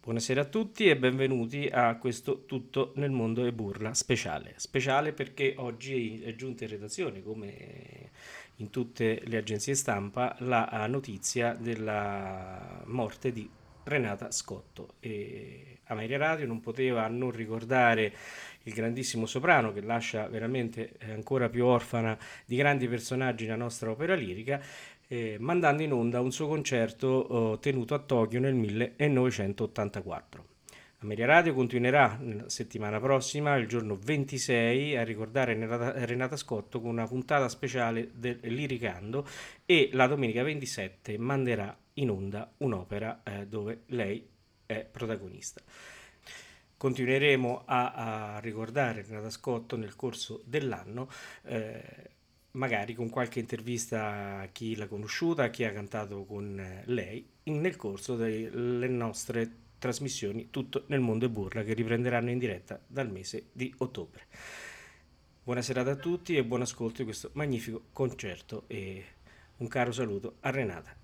Buonasera a tutti e benvenuti a questo Tutto nel mondo e burla speciale. Speciale perché oggi è giunta in redazione, come in tutte le agenzie stampa, la notizia della morte di Renata Scotto. E Ameria Radio non poteva non ricordare il grandissimo soprano che lascia veramente eh, ancora più orfana di grandi personaggi la nostra opera lirica eh, mandando in onda un suo concerto eh, tenuto a Tokyo nel 1984. Ameria Radio continuerà la settimana prossima, il giorno 26, a ricordare Renata, Scotto con una puntata speciale del Liricando e la domenica 27 manderà in onda un'opera eh, dove lei è protagonista. Continueremo a, a ricordare Renata Scotto nel corso dell'anno. eh, magari con qualche intervista a chi l'ha conosciuta, a chi ha cantato con eh, lei, nel corso delle nostre trasmissioni Tutto nel mondo e burla che riprenderanno in diretta dal mese di ottobre. Buona serata a tutti e buon ascolto di questo magnifico concerto e un caro saluto a Renata.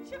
Libia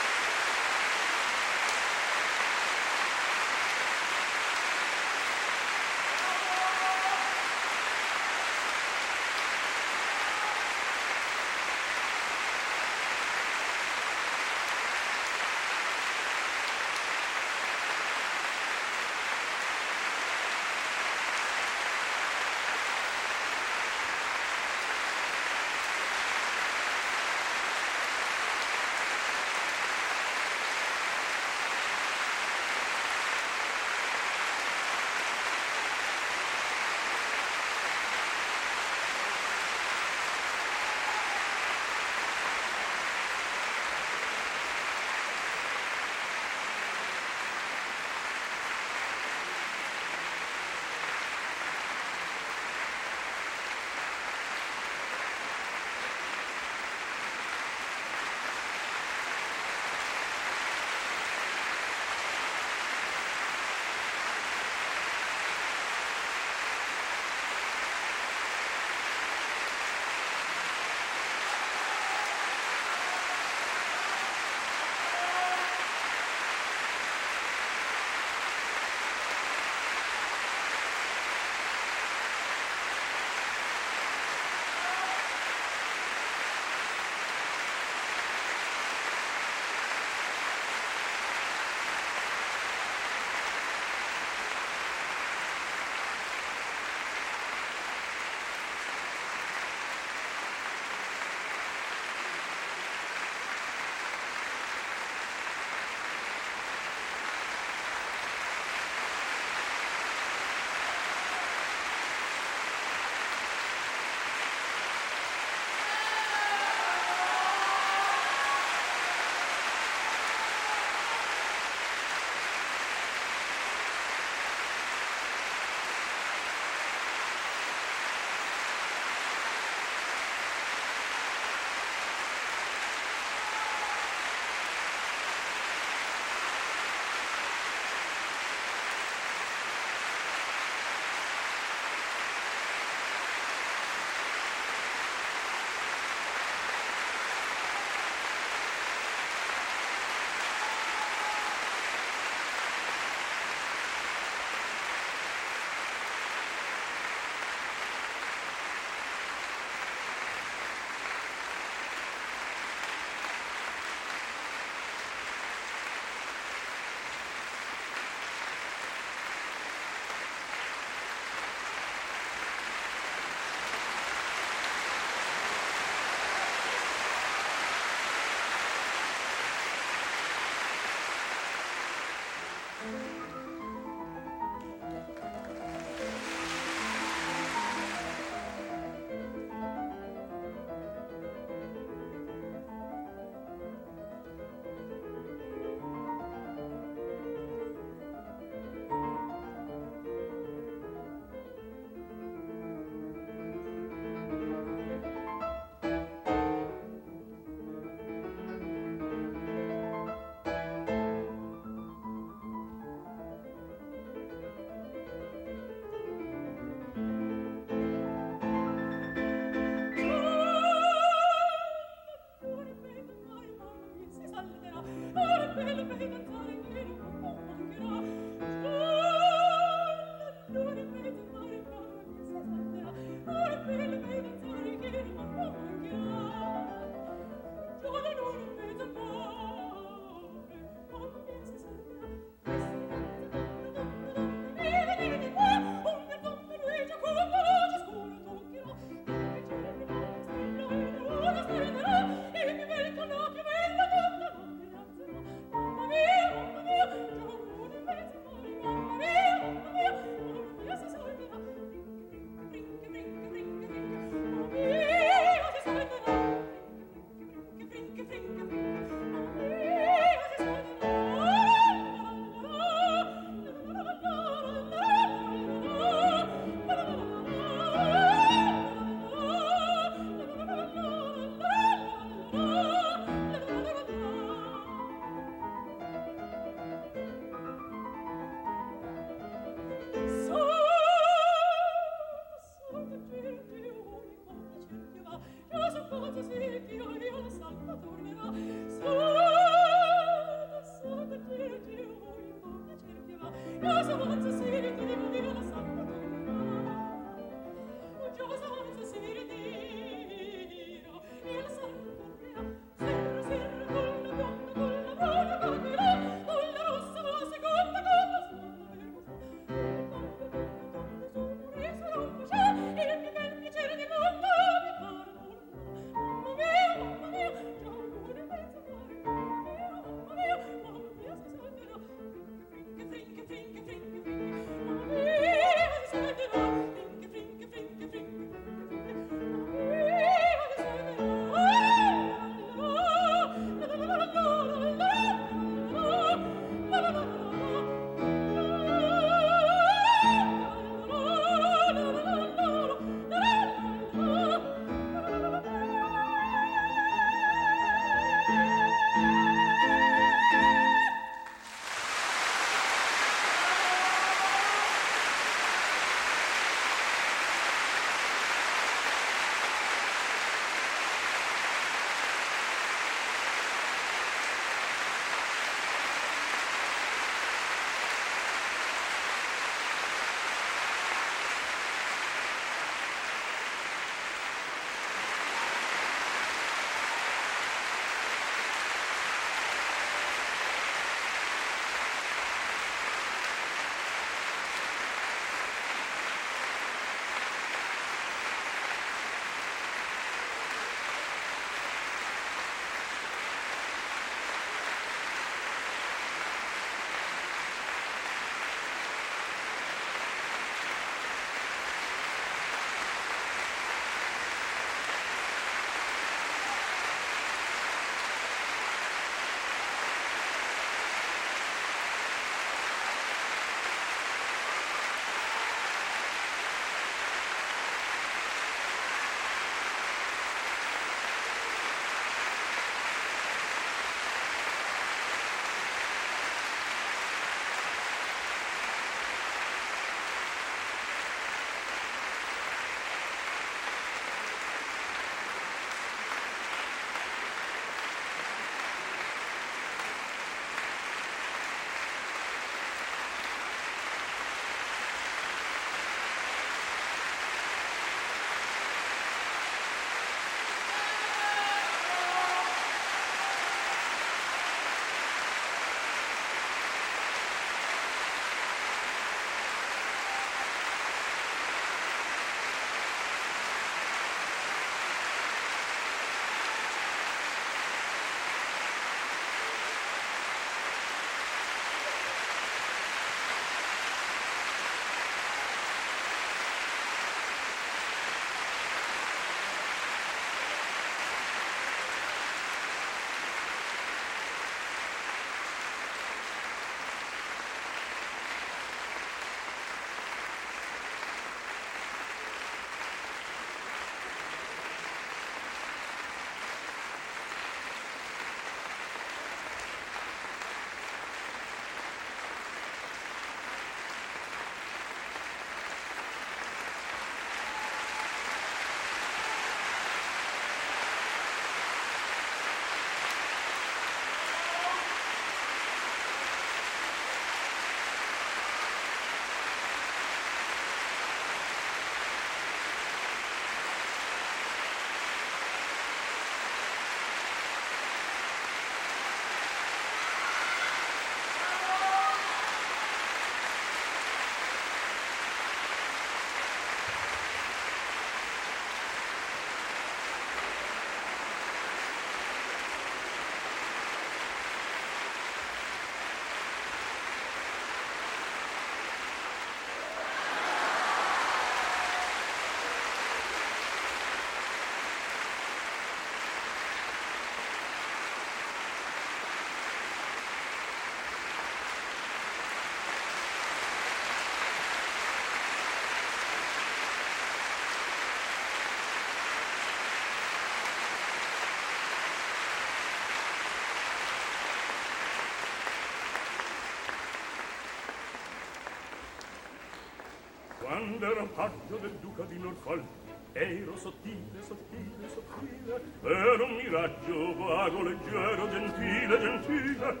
Quando ero paggio del duca di Norfolk ero sottile, sottile, sottile, ero un miraggio vago, leggero, gentile, gentile,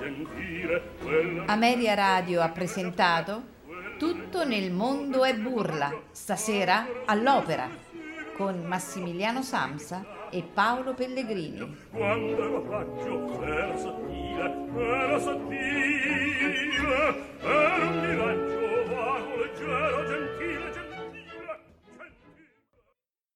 gentile, quella... Ameria Radio ha presentato Tutto nel mondo è burla, stasera all'opera, con Massimiliano Samsa e Paolo Pellegrini. Quando ero raggio, ero sottile, ero sottile,